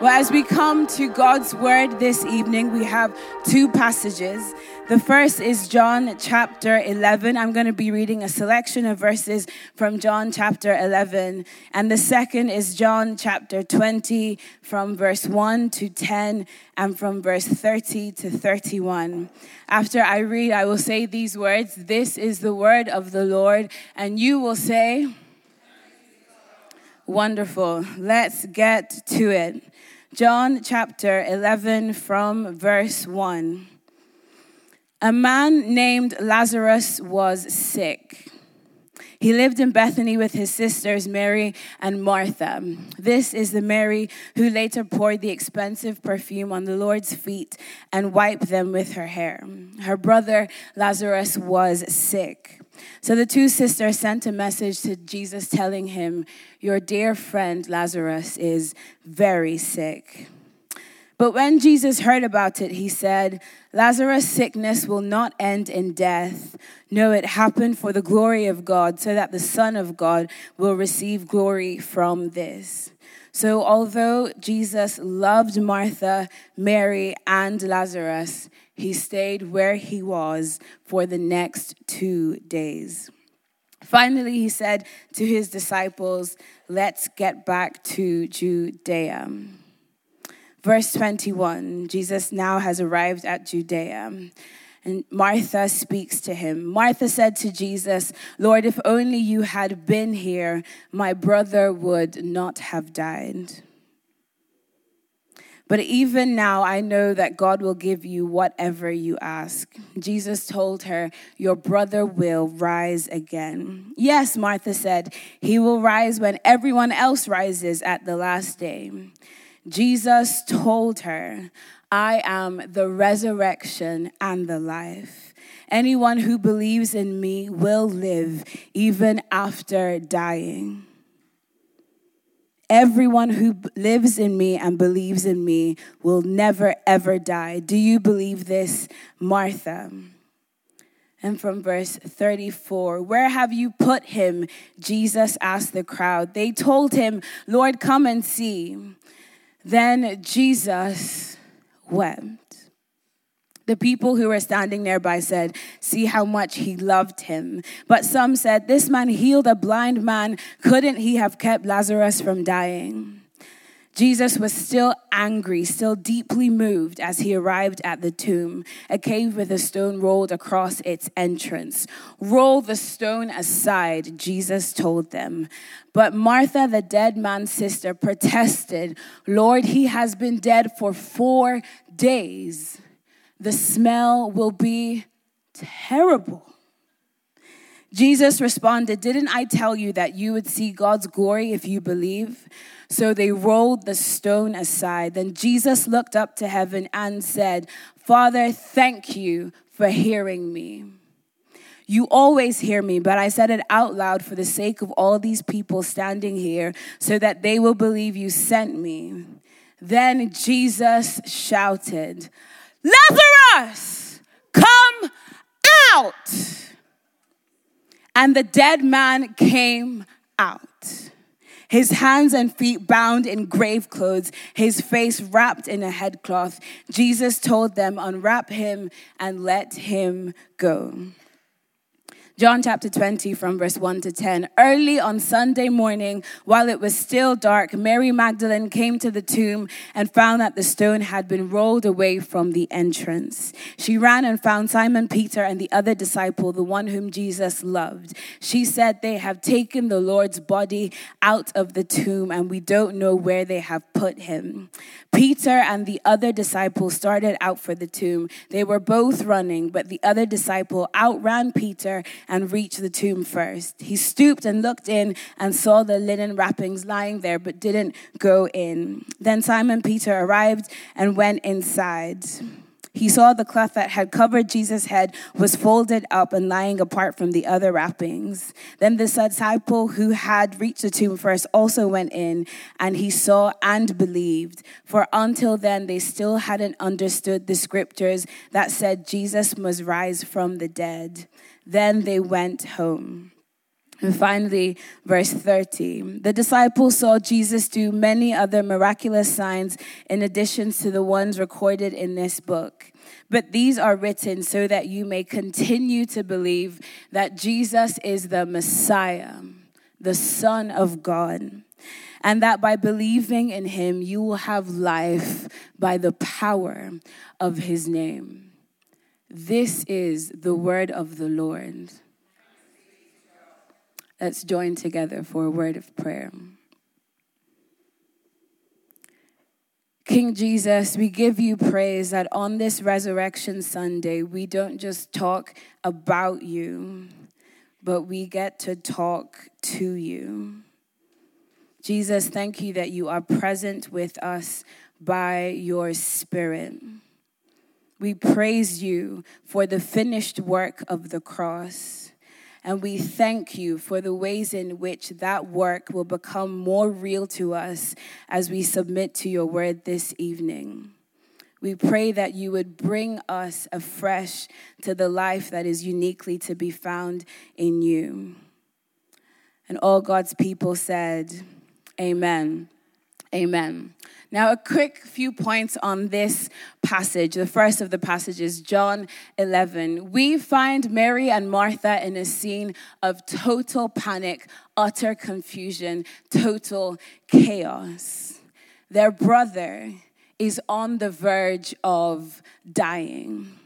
Well, as we come to God's word this evening, we have two passages. The first is John chapter 11. I'm going to be reading a selection of verses from John chapter 11. And the second is John chapter 20 from verse 1 to 10 and from verse 30 to 31. After I read, I will say these words This is the word of the Lord. And you will say, Wonderful. Let's get to it. John chapter 11 from verse 1. A man named Lazarus was sick. He lived in Bethany with his sisters Mary and Martha. This is the Mary who later poured the expensive perfume on the Lord's feet and wiped them with her hair. Her brother Lazarus was sick. So the two sisters sent a message to Jesus telling him, Your dear friend Lazarus is very sick. But when Jesus heard about it, he said, Lazarus' sickness will not end in death. No, it happened for the glory of God, so that the Son of God will receive glory from this. So, although Jesus loved Martha, Mary, and Lazarus, he stayed where he was for the next two days. Finally, he said to his disciples, Let's get back to Judea. Verse 21 Jesus now has arrived at Judea. And Martha speaks to him. Martha said to Jesus, Lord, if only you had been here, my brother would not have died. But even now, I know that God will give you whatever you ask. Jesus told her, Your brother will rise again. Yes, Martha said, He will rise when everyone else rises at the last day. Jesus told her, I am the resurrection and the life. Anyone who believes in me will live even after dying. Everyone who lives in me and believes in me will never ever die. Do you believe this, Martha? And from verse 34, where have you put him? Jesus asked the crowd. They told him, Lord, come and see. Then Jesus wept. The people who were standing nearby said, See how much he loved him. But some said, This man healed a blind man. Couldn't he have kept Lazarus from dying? Jesus was still angry, still deeply moved as he arrived at the tomb, a cave with a stone rolled across its entrance. Roll the stone aside, Jesus told them. But Martha, the dead man's sister, protested, Lord, he has been dead for four days the smell will be terrible. Jesus responded, Didn't I tell you that you would see God's glory if you believe? So they rolled the stone aside. Then Jesus looked up to heaven and said, Father, thank you for hearing me. You always hear me, but I said it out loud for the sake of all these people standing here, so that they will believe you sent me. Then Jesus shouted, Lazarus, come out. And the dead man came out. His hands and feet bound in grave clothes, his face wrapped in a headcloth. Jesus told them, Unwrap him and let him go. John chapter 20, from verse 1 to 10. Early on Sunday morning, while it was still dark, Mary Magdalene came to the tomb and found that the stone had been rolled away from the entrance. She ran and found Simon Peter and the other disciple, the one whom Jesus loved. She said, They have taken the Lord's body out of the tomb, and we don't know where they have put him. Peter and the other disciple started out for the tomb. They were both running, but the other disciple outran Peter and reached the tomb first. He stooped and looked in and saw the linen wrappings lying there, but didn't go in. Then Simon Peter arrived and went inside. He saw the cloth that had covered Jesus' head was folded up and lying apart from the other wrappings. Then the disciple who had reached the tomb first also went in, and he saw and believed. For until then, they still hadn't understood the scriptures that said Jesus must rise from the dead. Then they went home. And finally, verse 30. The disciples saw Jesus do many other miraculous signs in addition to the ones recorded in this book. But these are written so that you may continue to believe that Jesus is the Messiah, the Son of God, and that by believing in him, you will have life by the power of his name. This is the word of the Lord. Let's join together for a word of prayer. King Jesus, we give you praise that on this Resurrection Sunday, we don't just talk about you, but we get to talk to you. Jesus, thank you that you are present with us by your Spirit. We praise you for the finished work of the cross. And we thank you for the ways in which that work will become more real to us as we submit to your word this evening. We pray that you would bring us afresh to the life that is uniquely to be found in you. And all God's people said, Amen. Amen. Now, a quick few points on this passage. The first of the passages, John 11. We find Mary and Martha in a scene of total panic, utter confusion, total chaos. Their brother is on the verge of dying.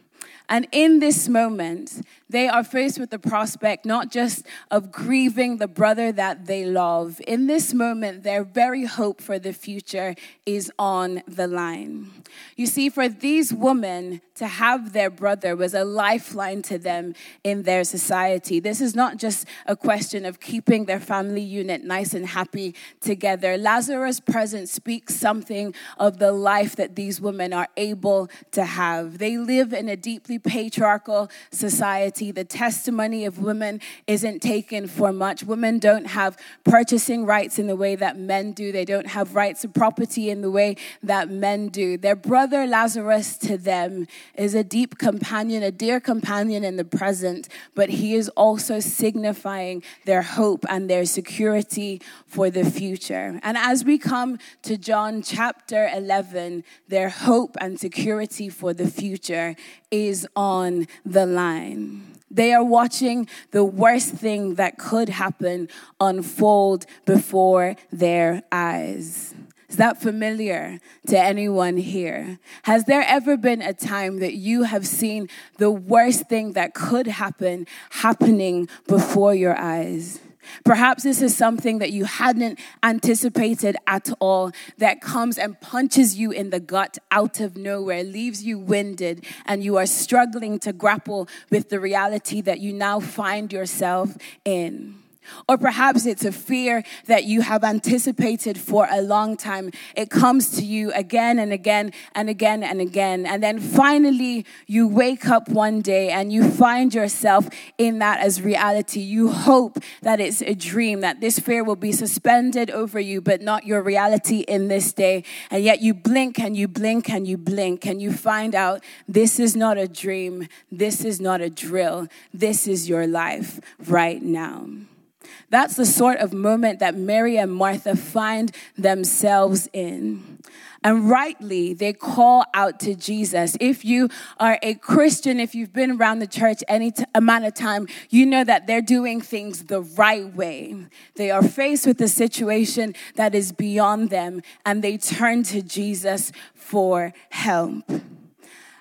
And in this moment, they are faced with the prospect not just of grieving the brother that they love. In this moment, their very hope for the future is on the line. You see, for these women to have their brother was a lifeline to them in their society. This is not just a question of keeping their family unit nice and happy together. Lazarus' presence speaks something of the life that these women are able to have. They live in a deeply patriarchal society. The testimony of women isn't taken for much. Women don't have purchasing rights in the way that men do, they don't have rights of property in the way that men do. Their brother Lazarus to them is a deep companion, a dear companion in the present, but he is also signifying their hope and their security for the future. And as we come to John chapter 11, their hope and security for the future is on the line. They are watching the worst thing that could happen unfold before their eyes. Is that familiar to anyone here? Has there ever been a time that you have seen the worst thing that could happen happening before your eyes? Perhaps this is something that you hadn't anticipated at all that comes and punches you in the gut out of nowhere, leaves you winded, and you are struggling to grapple with the reality that you now find yourself in. Or perhaps it's a fear that you have anticipated for a long time. It comes to you again and again and again and again. And then finally, you wake up one day and you find yourself in that as reality. You hope that it's a dream, that this fear will be suspended over you, but not your reality in this day. And yet you blink and you blink and you blink and you find out this is not a dream. This is not a drill. This is your life right now. That's the sort of moment that Mary and Martha find themselves in. And rightly, they call out to Jesus. If you are a Christian, if you've been around the church any t- amount of time, you know that they're doing things the right way. They are faced with a situation that is beyond them, and they turn to Jesus for help.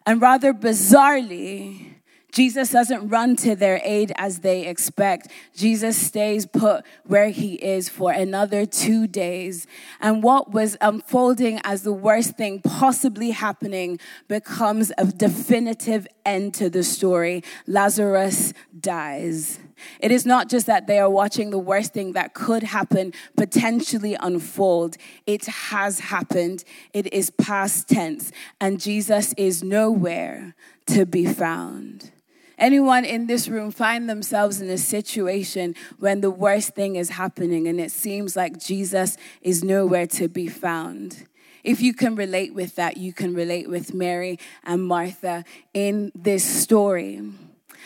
And rather bizarrely, Jesus doesn't run to their aid as they expect. Jesus stays put where he is for another two days. And what was unfolding as the worst thing possibly happening becomes a definitive end to the story. Lazarus dies. It is not just that they are watching the worst thing that could happen potentially unfold. It has happened. It is past tense. And Jesus is nowhere to be found. Anyone in this room find themselves in a situation when the worst thing is happening and it seems like Jesus is nowhere to be found? If you can relate with that, you can relate with Mary and Martha in this story.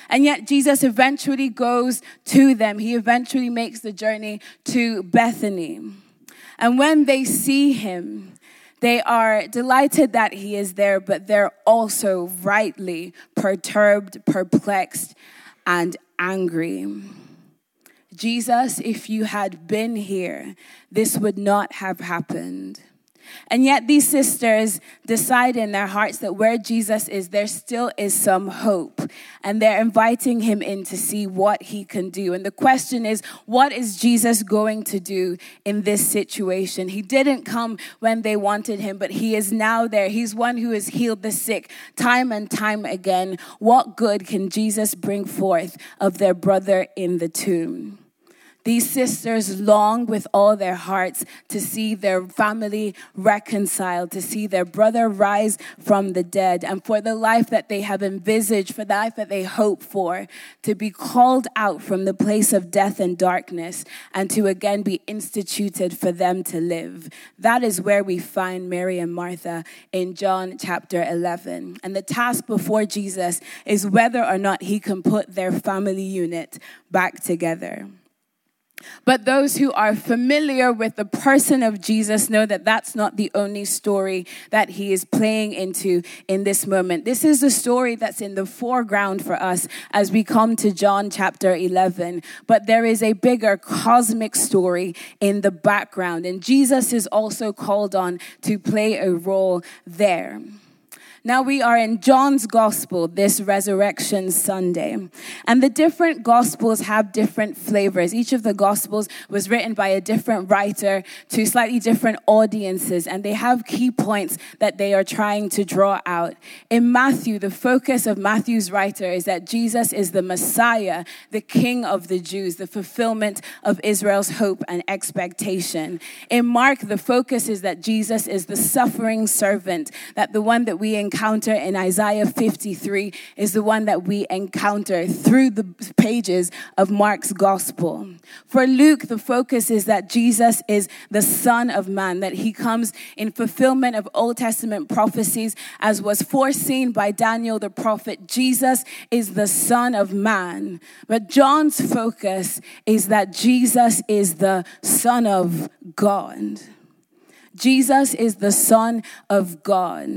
And yet, Jesus eventually goes to them. He eventually makes the journey to Bethany. And when they see him, they are delighted that he is there, but they're also rightly perturbed, perplexed, and angry. Jesus, if you had been here, this would not have happened. And yet, these sisters decide in their hearts that where Jesus is, there still is some hope. And they're inviting him in to see what he can do. And the question is, what is Jesus going to do in this situation? He didn't come when they wanted him, but he is now there. He's one who has healed the sick time and time again. What good can Jesus bring forth of their brother in the tomb? These sisters long with all their hearts to see their family reconciled, to see their brother rise from the dead, and for the life that they have envisaged, for the life that they hope for, to be called out from the place of death and darkness, and to again be instituted for them to live. That is where we find Mary and Martha in John chapter 11. And the task before Jesus is whether or not he can put their family unit back together. But those who are familiar with the person of Jesus know that that's not the only story that he is playing into in this moment. This is the story that's in the foreground for us as we come to John chapter 11. But there is a bigger cosmic story in the background, and Jesus is also called on to play a role there. Now we are in John's Gospel this Resurrection Sunday. And the different Gospels have different flavors. Each of the Gospels was written by a different writer to slightly different audiences, and they have key points that they are trying to draw out. In Matthew, the focus of Matthew's writer is that Jesus is the Messiah, the King of the Jews, the fulfillment of Israel's hope and expectation. In Mark, the focus is that Jesus is the suffering servant, that the one that we encounter in Isaiah 53 is the one that we encounter through the pages of Mark's gospel. For Luke, the focus is that Jesus is the Son of Man, that he comes in fulfillment of Old Testament prophecies as was foreseen by Daniel the prophet. Jesus is the Son of Man. But John's focus is that Jesus is the Son of God. Jesus is the Son of God.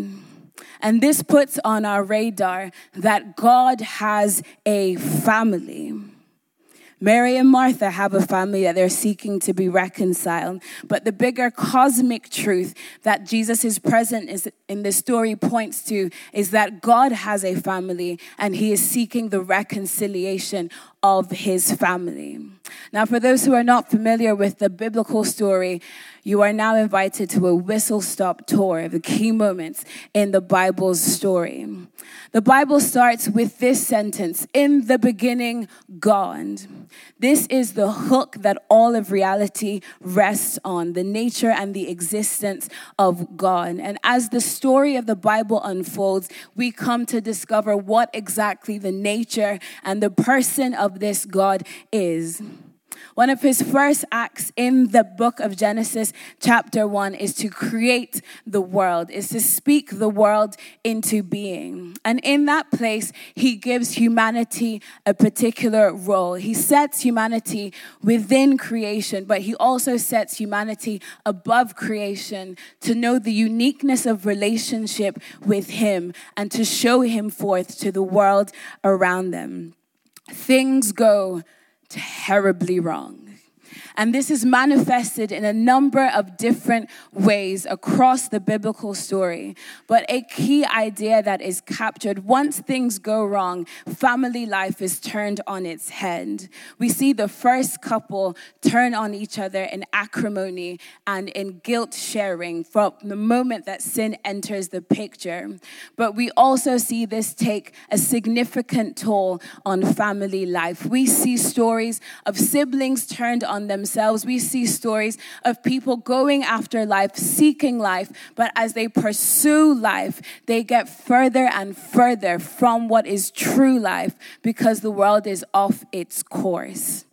And this puts on our radar that God has a family. Mary and Martha have a family that they're seeking to be reconciled. But the bigger cosmic truth that Jesus is present is in this story points to is that God has a family and he is seeking the reconciliation of his family. Now, for those who are not familiar with the biblical story, you are now invited to a whistle stop tour of the key moments in the Bible's story. The Bible starts with this sentence In the beginning, God. This is the hook that all of reality rests on the nature and the existence of God. And as the story of the Bible unfolds, we come to discover what exactly the nature and the person of this God is. One of his first acts in the book of Genesis, chapter 1, is to create the world, is to speak the world into being. And in that place, he gives humanity a particular role. He sets humanity within creation, but he also sets humanity above creation to know the uniqueness of relationship with him and to show him forth to the world around them. Things go terribly wrong. And this is manifested in a number of different ways across the biblical story. But a key idea that is captured once things go wrong, family life is turned on its head. We see the first couple turn on each other in acrimony and in guilt sharing from the moment that sin enters the picture. But we also see this take a significant toll on family life. We see stories of siblings turned on them themselves. We see stories of people going after life, seeking life, but as they pursue life, they get further and further from what is true life because the world is off its course.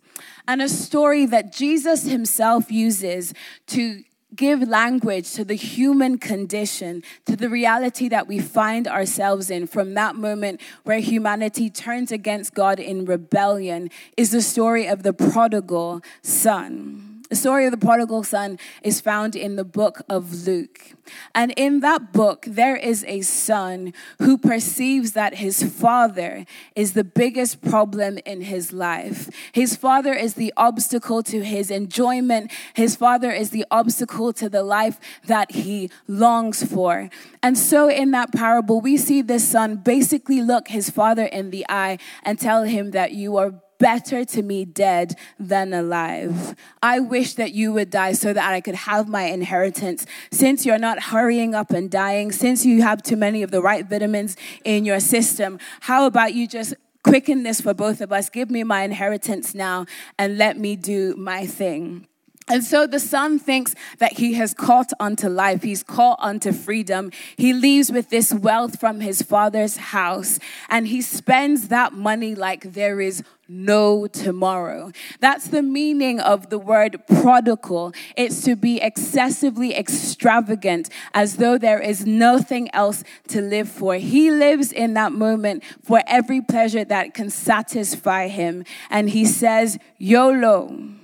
And a story that Jesus himself uses to give language to the human condition, to the reality that we find ourselves in from that moment where humanity turns against God in rebellion, is the story of the prodigal son. The story of the prodigal son is found in the book of Luke. And in that book, there is a son who perceives that his father is the biggest problem in his life. His father is the obstacle to his enjoyment, his father is the obstacle to the life that he longs for. And so, in that parable, we see this son basically look his father in the eye and tell him that you are better to me dead than alive. I wish that you would die so that I could have my inheritance. Since you're not hurrying up and dying, since you have too many of the right vitamins in your system, how about you just quicken this for both of us? Give me my inheritance now and let me do my thing. And so the son thinks that he has caught onto life. He's caught onto freedom. He leaves with this wealth from his father's house and he spends that money like there is no tomorrow. That's the meaning of the word prodigal. It's to be excessively extravagant as though there is nothing else to live for. He lives in that moment for every pleasure that can satisfy him. And he says, YOLO.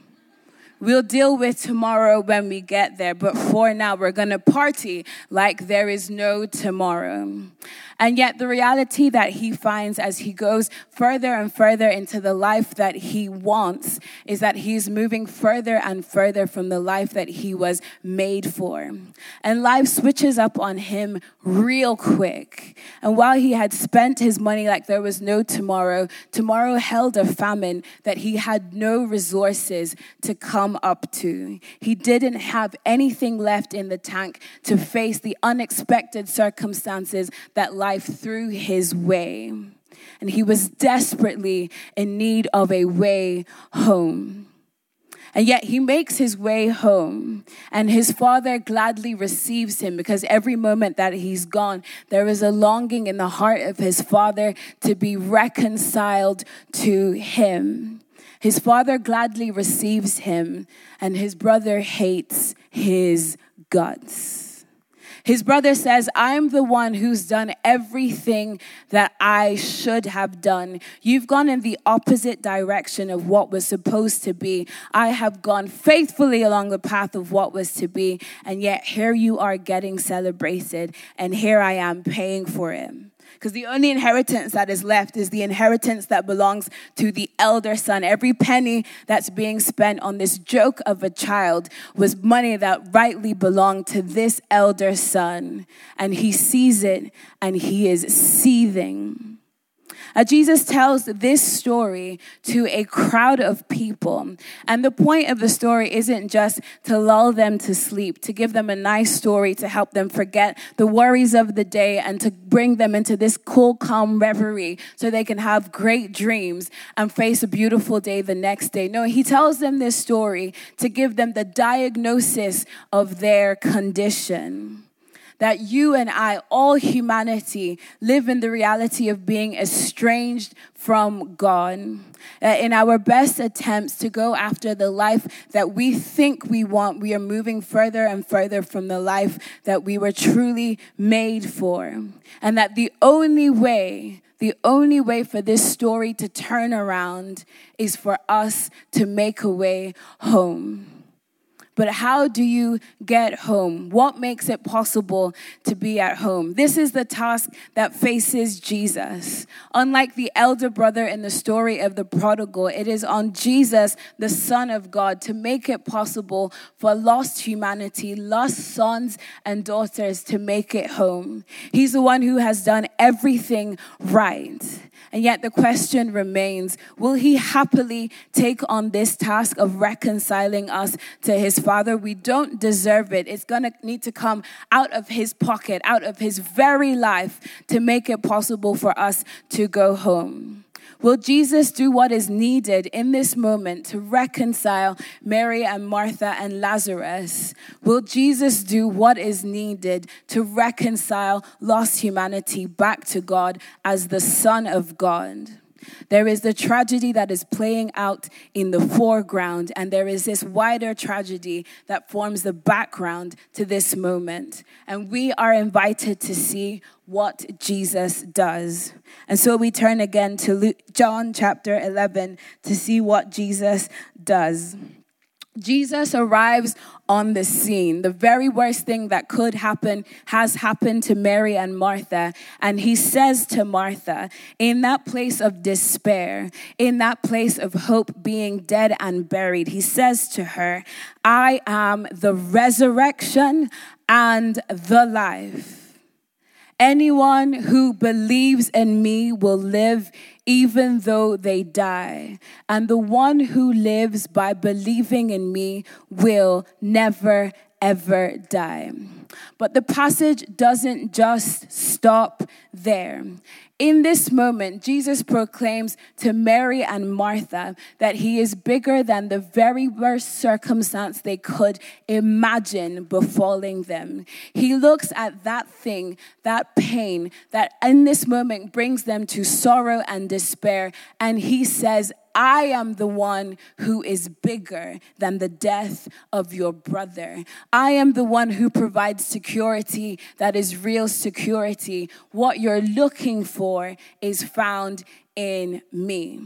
We'll deal with tomorrow when we get there, but for now, we're going to party like there is no tomorrow. And yet, the reality that he finds as he goes further and further into the life that he wants is that he's moving further and further from the life that he was made for. And life switches up on him real quick. And while he had spent his money like there was no tomorrow, tomorrow held a famine that he had no resources to come up to. He didn't have anything left in the tank to face the unexpected circumstances that life threw his way. And he was desperately in need of a way home. And yet he makes his way home, and his father gladly receives him because every moment that he's gone, there is a longing in the heart of his father to be reconciled to him. His father gladly receives him, and his brother hates his guts. His brother says, I'm the one who's done everything that I should have done. You've gone in the opposite direction of what was supposed to be. I have gone faithfully along the path of what was to be, and yet here you are getting celebrated, and here I am paying for it. Because the only inheritance that is left is the inheritance that belongs to the elder son. Every penny that's being spent on this joke of a child was money that rightly belonged to this elder son. And he sees it and he is seething. Uh, Jesus tells this story to a crowd of people. And the point of the story isn't just to lull them to sleep, to give them a nice story to help them forget the worries of the day and to bring them into this cool, calm reverie so they can have great dreams and face a beautiful day the next day. No, he tells them this story to give them the diagnosis of their condition that you and I, all humanity, live in the reality of being estranged from God. That in our best attempts to go after the life that we think we want, we are moving further and further from the life that we were truly made for. And that the only way the only way for this story to turn around is for us to make a way home. But how do you get home? What makes it possible to be at home? This is the task that faces Jesus. Unlike the elder brother in the story of the prodigal, it is on Jesus, the Son of God, to make it possible for lost humanity, lost sons and daughters to make it home. He's the one who has done everything right. And yet the question remains will he happily take on this task of reconciling us to his Father? We don't deserve it. It's going to need to come out of his pocket, out of his very life to make it possible for us to go home. Will Jesus do what is needed in this moment to reconcile Mary and Martha and Lazarus? Will Jesus do what is needed to reconcile lost humanity back to God as the Son of God? There is the tragedy that is playing out in the foreground, and there is this wider tragedy that forms the background to this moment. And we are invited to see what Jesus does. And so we turn again to Luke, John chapter 11 to see what Jesus does. Jesus arrives on the scene. The very worst thing that could happen has happened to Mary and Martha. And he says to Martha, in that place of despair, in that place of hope being dead and buried, he says to her, I am the resurrection and the life. Anyone who believes in me will live even though they die. And the one who lives by believing in me will never, ever die. But the passage doesn't just stop there. In this moment, Jesus proclaims to Mary and Martha that he is bigger than the very worst circumstance they could imagine befalling them. He looks at that thing, that pain, that in this moment brings them to sorrow and despair, and he says, I am the one who is bigger than the death of your brother. I am the one who provides security that is real security. What you're looking for is found in me.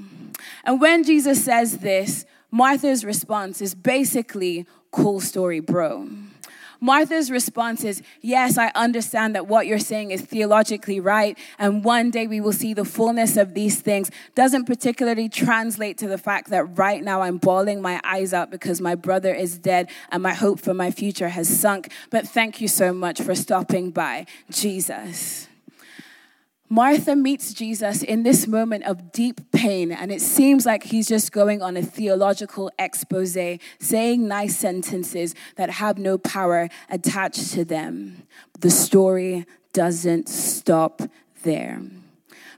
And when Jesus says this, Martha's response is basically, cool story, bro. Martha's response is, Yes, I understand that what you're saying is theologically right, and one day we will see the fullness of these things. Doesn't particularly translate to the fact that right now I'm bawling my eyes out because my brother is dead and my hope for my future has sunk. But thank you so much for stopping by, Jesus. Martha meets Jesus in this moment of deep pain, and it seems like he's just going on a theological expose, saying nice sentences that have no power attached to them. The story doesn't stop there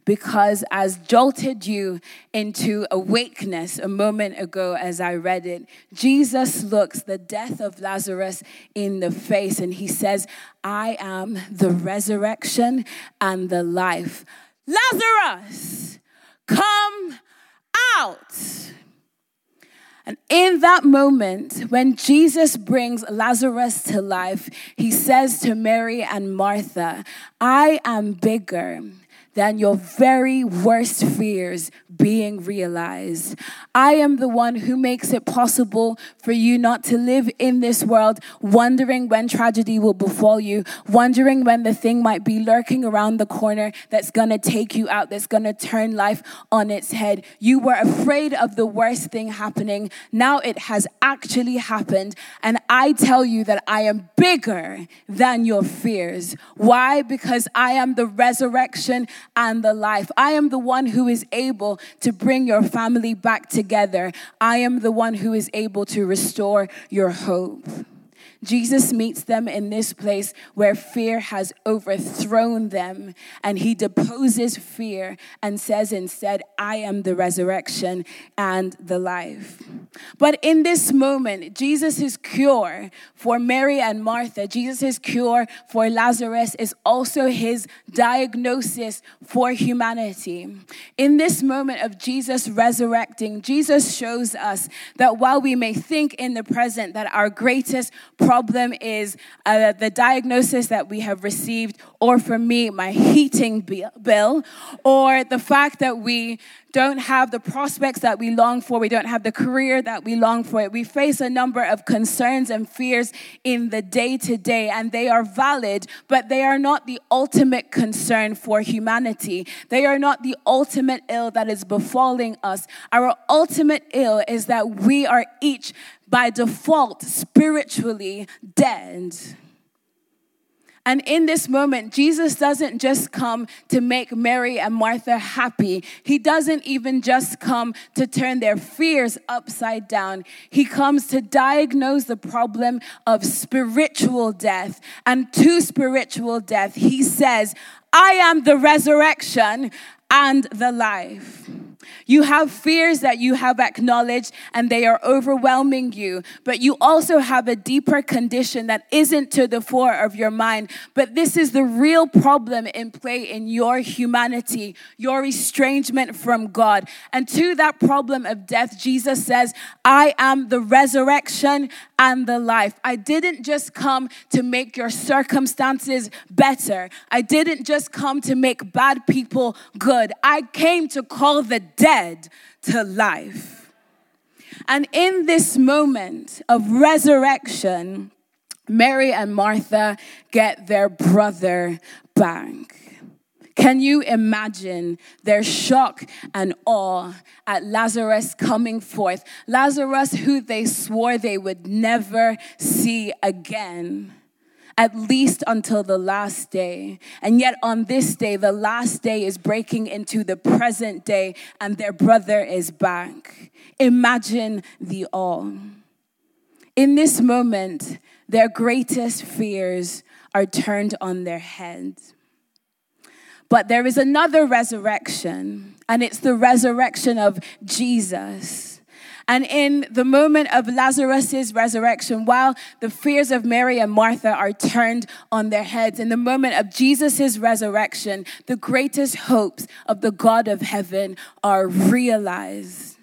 because as jolted you into awakeness a moment ago as I read it, Jesus looks the death of Lazarus in the face and he says, I am the resurrection and the life. Lazarus, come out. And in that moment, when Jesus brings Lazarus to life, he says to Mary and Martha, I am bigger than your very worst fears being realized. I am the one who makes it possible for you not to live in this world wondering when tragedy will befall you, wondering when the thing might be lurking around the corner that's gonna take you out, that's gonna turn life on its head. You were afraid of the worst thing happening. Now it has actually happened. And I tell you that I am bigger than your fears. Why? Because I am the resurrection and the life. I am the one who is able to bring your family back together. I am the one who is able to restore your hope. Jesus meets them in this place where fear has overthrown them, and he deposes fear and says instead, I am the resurrection and the life. But in this moment, Jesus' cure for Mary and Martha, Jesus' cure for Lazarus is also his diagnosis for humanity. In this moment of Jesus resurrecting, Jesus shows us that while we may think in the present that our greatest problem problem is uh, the diagnosis that we have received, or for me, my heating bill, or the fact that we don't have the prospects that we long for, we don't have the career that we long for. We face a number of concerns and fears in the day to day, and they are valid, but they are not the ultimate concern for humanity. They are not the ultimate ill that is befalling us. Our ultimate ill is that we are each by default spiritually dead. And in this moment, Jesus doesn't just come to make Mary and Martha happy. He doesn't even just come to turn their fears upside down. He comes to diagnose the problem of spiritual death. And to spiritual death, he says, I am the resurrection and the life. You have fears that you have acknowledged and they are overwhelming you, but you also have a deeper condition that isn't to the fore of your mind. But this is the real problem in play in your humanity, your estrangement from God. And to that problem of death, Jesus says, I am the resurrection and the life. I didn't just come to make your circumstances better. I didn't just come to make bad people good. I came to call the dead to life. And in this moment of resurrection, Mary and Martha get their brother back. Can you imagine their shock and awe at Lazarus coming forth? Lazarus, who they swore they would never see again at least until the last day. And yet, on this day, the last day is breaking into the present day, and their brother is back. Imagine the awe. In this moment, their greatest fears are turned on their heads. But there is another resurrection, and it's the resurrection of Jesus. And in the moment of Lazarus' resurrection, while the fears of Mary and Martha are turned on their heads, in the moment of Jesus' resurrection, the greatest hopes of the God of heaven are realized.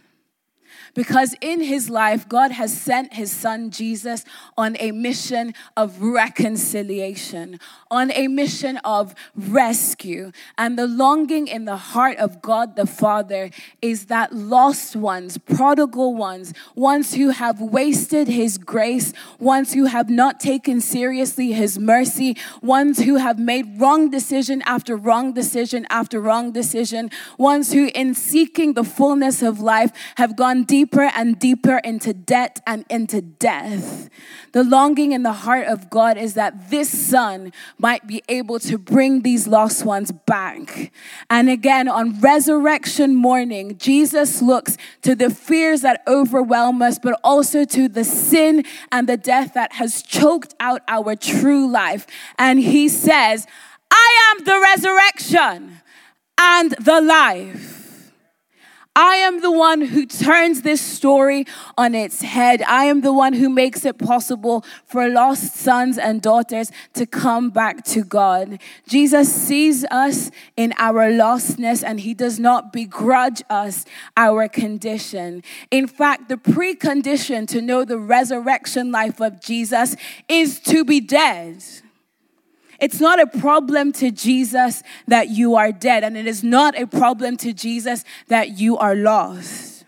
Because in his life, God has sent his son Jesus on a mission of reconciliation, on a mission of rescue. And the longing in the heart of God the Father is that lost ones, prodigal ones, ones who have wasted his grace, ones who have not taken seriously his mercy, ones who have made wrong decision after wrong decision after wrong decision, ones who, in seeking the fullness of life, have gone deep deeper and deeper into debt and into death. The longing in the heart of God is that this son might be able to bring these lost ones back. And again, on resurrection morning, Jesus looks to the fears that overwhelm us, but also to the sin and the death that has choked out our true life. And he says, I am the resurrection and the life. I am the one who turns this story on its head. I am the one who makes it possible for lost sons and daughters to come back to God. Jesus sees us in our lostness and he does not begrudge us our condition. In fact, the precondition to know the resurrection life of Jesus is to be dead. It's not a problem to Jesus that you are dead, and it is not a problem to Jesus that you are lost.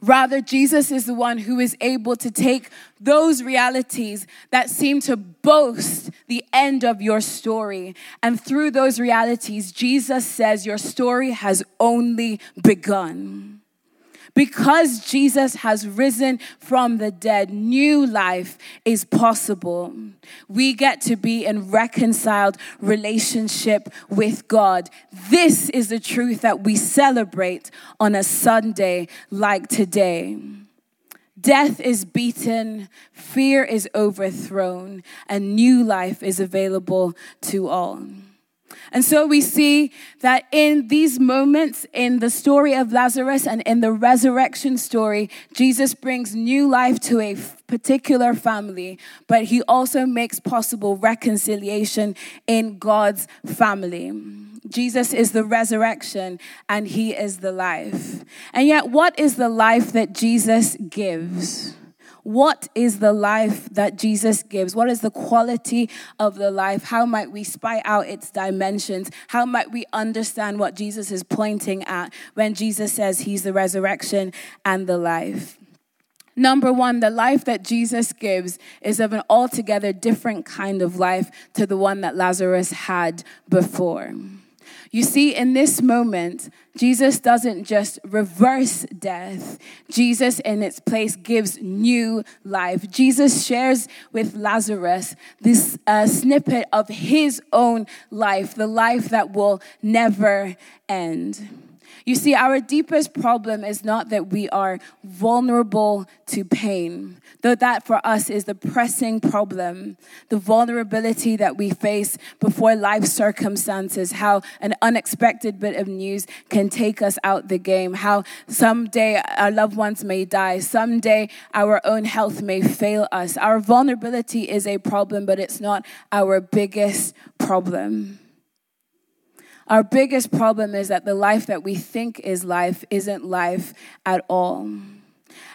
Rather, Jesus is the one who is able to take those realities that seem to boast the end of your story. And through those realities, Jesus says your story has only begun. Because Jesus has risen from the dead, new life is possible. We get to be in reconciled relationship with God. This is the truth that we celebrate on a Sunday like today. Death is beaten, fear is overthrown, and new life is available to all. And so we see that in these moments in the story of Lazarus and in the resurrection story, Jesus brings new life to a particular family, but he also makes possible reconciliation in God's family. Jesus is the resurrection and he is the life. And yet, what is the life that Jesus gives? What is the life that Jesus gives? What is the quality of the life? How might we spy out its dimensions? How might we understand what Jesus is pointing at when Jesus says he's the resurrection and the life? Number one, the life that Jesus gives is of an altogether different kind of life to the one that Lazarus had before. You see, in this moment, Jesus doesn't just reverse death, Jesus, in its place, gives new life. Jesus shares with Lazarus this uh, snippet of his own life, the life that will never end. You see, our deepest problem is not that we are vulnerable to pain, though that for us is the pressing problem. The vulnerability that we face before life circumstances, how an unexpected bit of news can take us out the game, how someday our loved ones may die, someday our own health may fail us. Our vulnerability is a problem, but it's not our biggest problem. Our biggest problem is that the life that we think is life isn't life at all.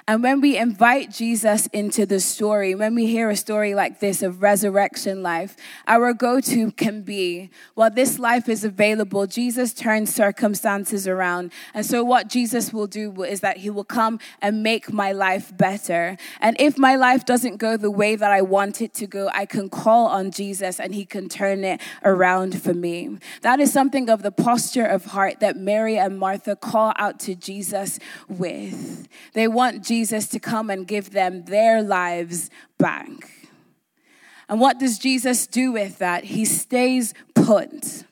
And when we invite Jesus into the story, when we hear a story like this of resurrection life, our go to can be, well, this life is available. Jesus turns circumstances around. And so, what Jesus will do is that he will come and make my life better. And if my life doesn't go the way that I want it to go, I can call on Jesus and he can turn it around for me. That is something of the posture of heart that Mary and Martha call out to Jesus with. They want Jesus to come and give them their lives back. And what does Jesus do with that? He stays put.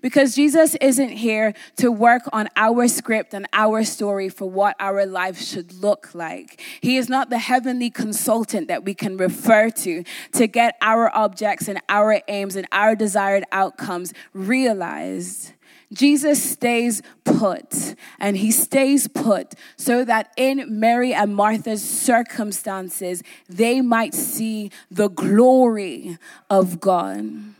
Because Jesus isn't here to work on our script and our story for what our life should look like. He is not the heavenly consultant that we can refer to to get our objects and our aims and our desired outcomes realized. Jesus stays put, and he stays put so that in Mary and Martha's circumstances, they might see the glory of God.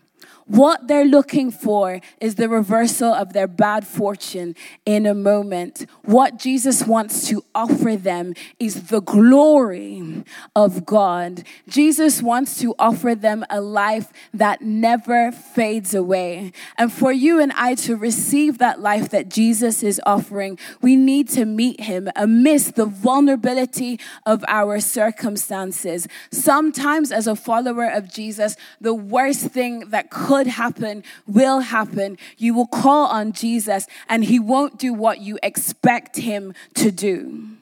What they're looking for is the reversal of their bad fortune in a moment. What Jesus wants to offer them is the glory of God. Jesus wants to offer them a life that never fades away. And for you and I to receive that life that Jesus is offering, we need to meet him amidst the vulnerability of our circumstances. Sometimes, as a follower of Jesus, the worst thing that could could happen will happen. You will call on Jesus and he won't do what you expect him to do.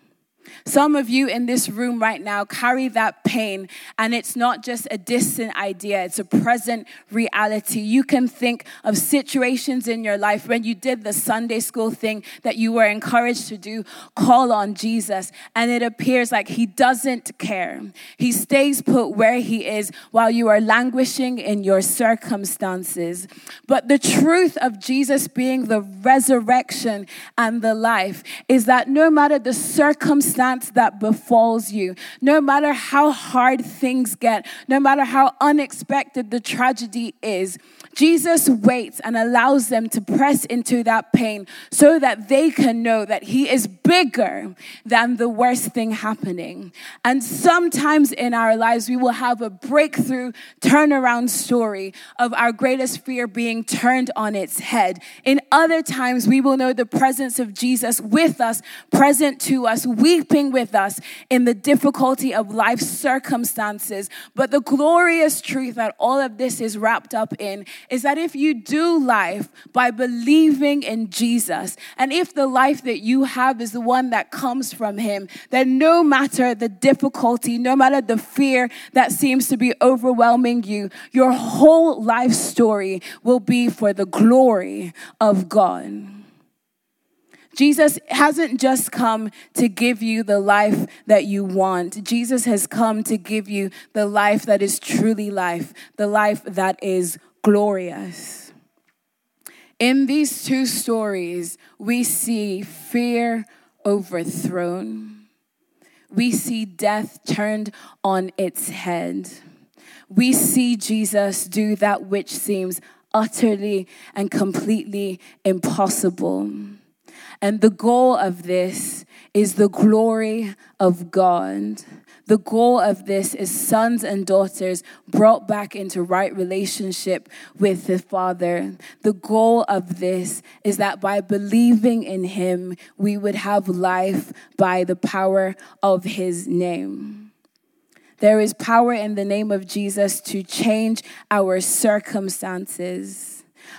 Some of you in this room right now carry that pain, and it's not just a distant idea, it's a present reality. You can think of situations in your life when you did the Sunday school thing that you were encouraged to do call on Jesus, and it appears like He doesn't care. He stays put where He is while you are languishing in your circumstances. But the truth of Jesus being the resurrection and the life is that no matter the circumstance, circumstance that befalls you, no matter how hard things get, no matter how unexpected the tragedy is, Jesus waits and allows them to press into that pain so that they can know that He is bigger than the worst thing happening. And sometimes in our lives, we will have a breakthrough turnaround story of our greatest fear being turned on its head. In other times, we will know the presence of Jesus with us, present to us, with us in the difficulty of life circumstances. But the glorious truth that all of this is wrapped up in is that if you do life by believing in Jesus, and if the life that you have is the one that comes from Him, then no matter the difficulty, no matter the fear that seems to be overwhelming you, your whole life story will be for the glory of God. Jesus hasn't just come to give you the life that you want. Jesus has come to give you the life that is truly life, the life that is glorious. In these two stories, we see fear overthrown. We see death turned on its head. We see Jesus do that which seems utterly and completely impossible. And the goal of this is the glory of God. The goal of this is sons and daughters brought back into right relationship with the Father. The goal of this is that by believing in Him, we would have life by the power of His name. There is power in the name of Jesus to change our circumstances.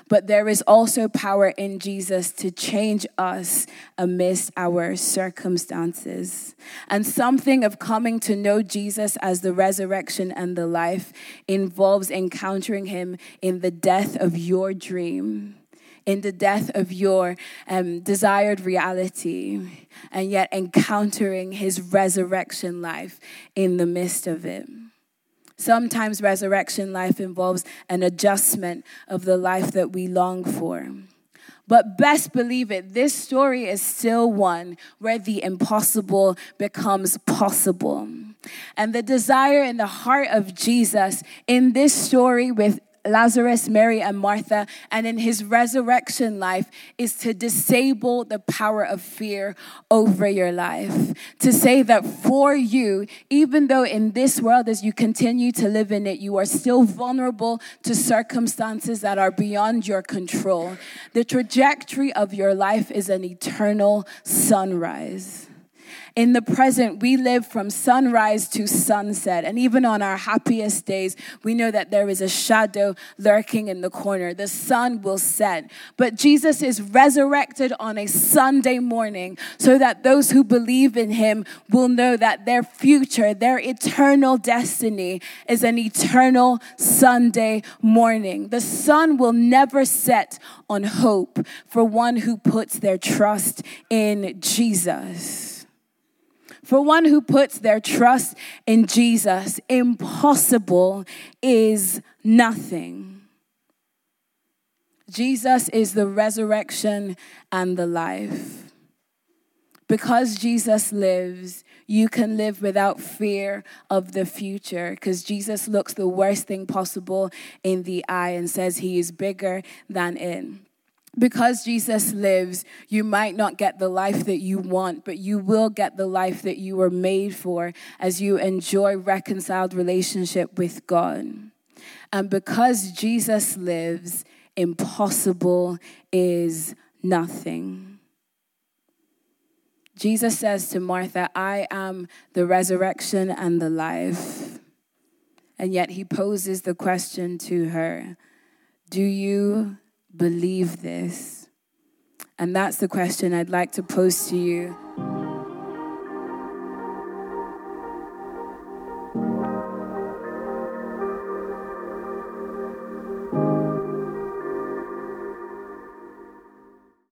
But there is also power in Jesus to change us amidst our circumstances. And something of coming to know Jesus as the resurrection and the life involves encountering him in the death of your dream in the death of your um, desired reality, and yet encountering his resurrection life in the midst of it. Sometimes resurrection life involves an adjustment of the life that we long for. But best believe it, this story is still one where the impossible becomes possible. And the desire in the heart of Jesus in this story with Lazarus, Mary, and Martha, and in his resurrection life is to disable the power of fear over your life. To say that for you, even though in this world, as you continue to live in it, you are still vulnerable to circumstances that are beyond your control, the trajectory of your life is an eternal sunrise. In the present, we live from sunrise to sunset. And even on our happiest days, we know that there is a shadow lurking in the corner. The sun will set. But Jesus is resurrected on a Sunday morning so that those who believe in him will know that their future, their eternal destiny is an eternal Sunday morning. The sun will never set on hope for one who puts their trust in Jesus. For one who puts their trust in Jesus, impossible is nothing. Jesus is the resurrection and the life. Because Jesus lives, you can live without fear of the future because Jesus looks the worst thing possible in the eye and says he is bigger than it because Jesus lives, you might not get the life that you want, but you will get the life that you were made for as you enjoy reconciled relationship with God. And because Jesus lives, impossible is nothing. Jesus says to Martha, I am the resurrection and the life. And yet he poses the question to her Do you believe this? And that's the question I'd like to pose to you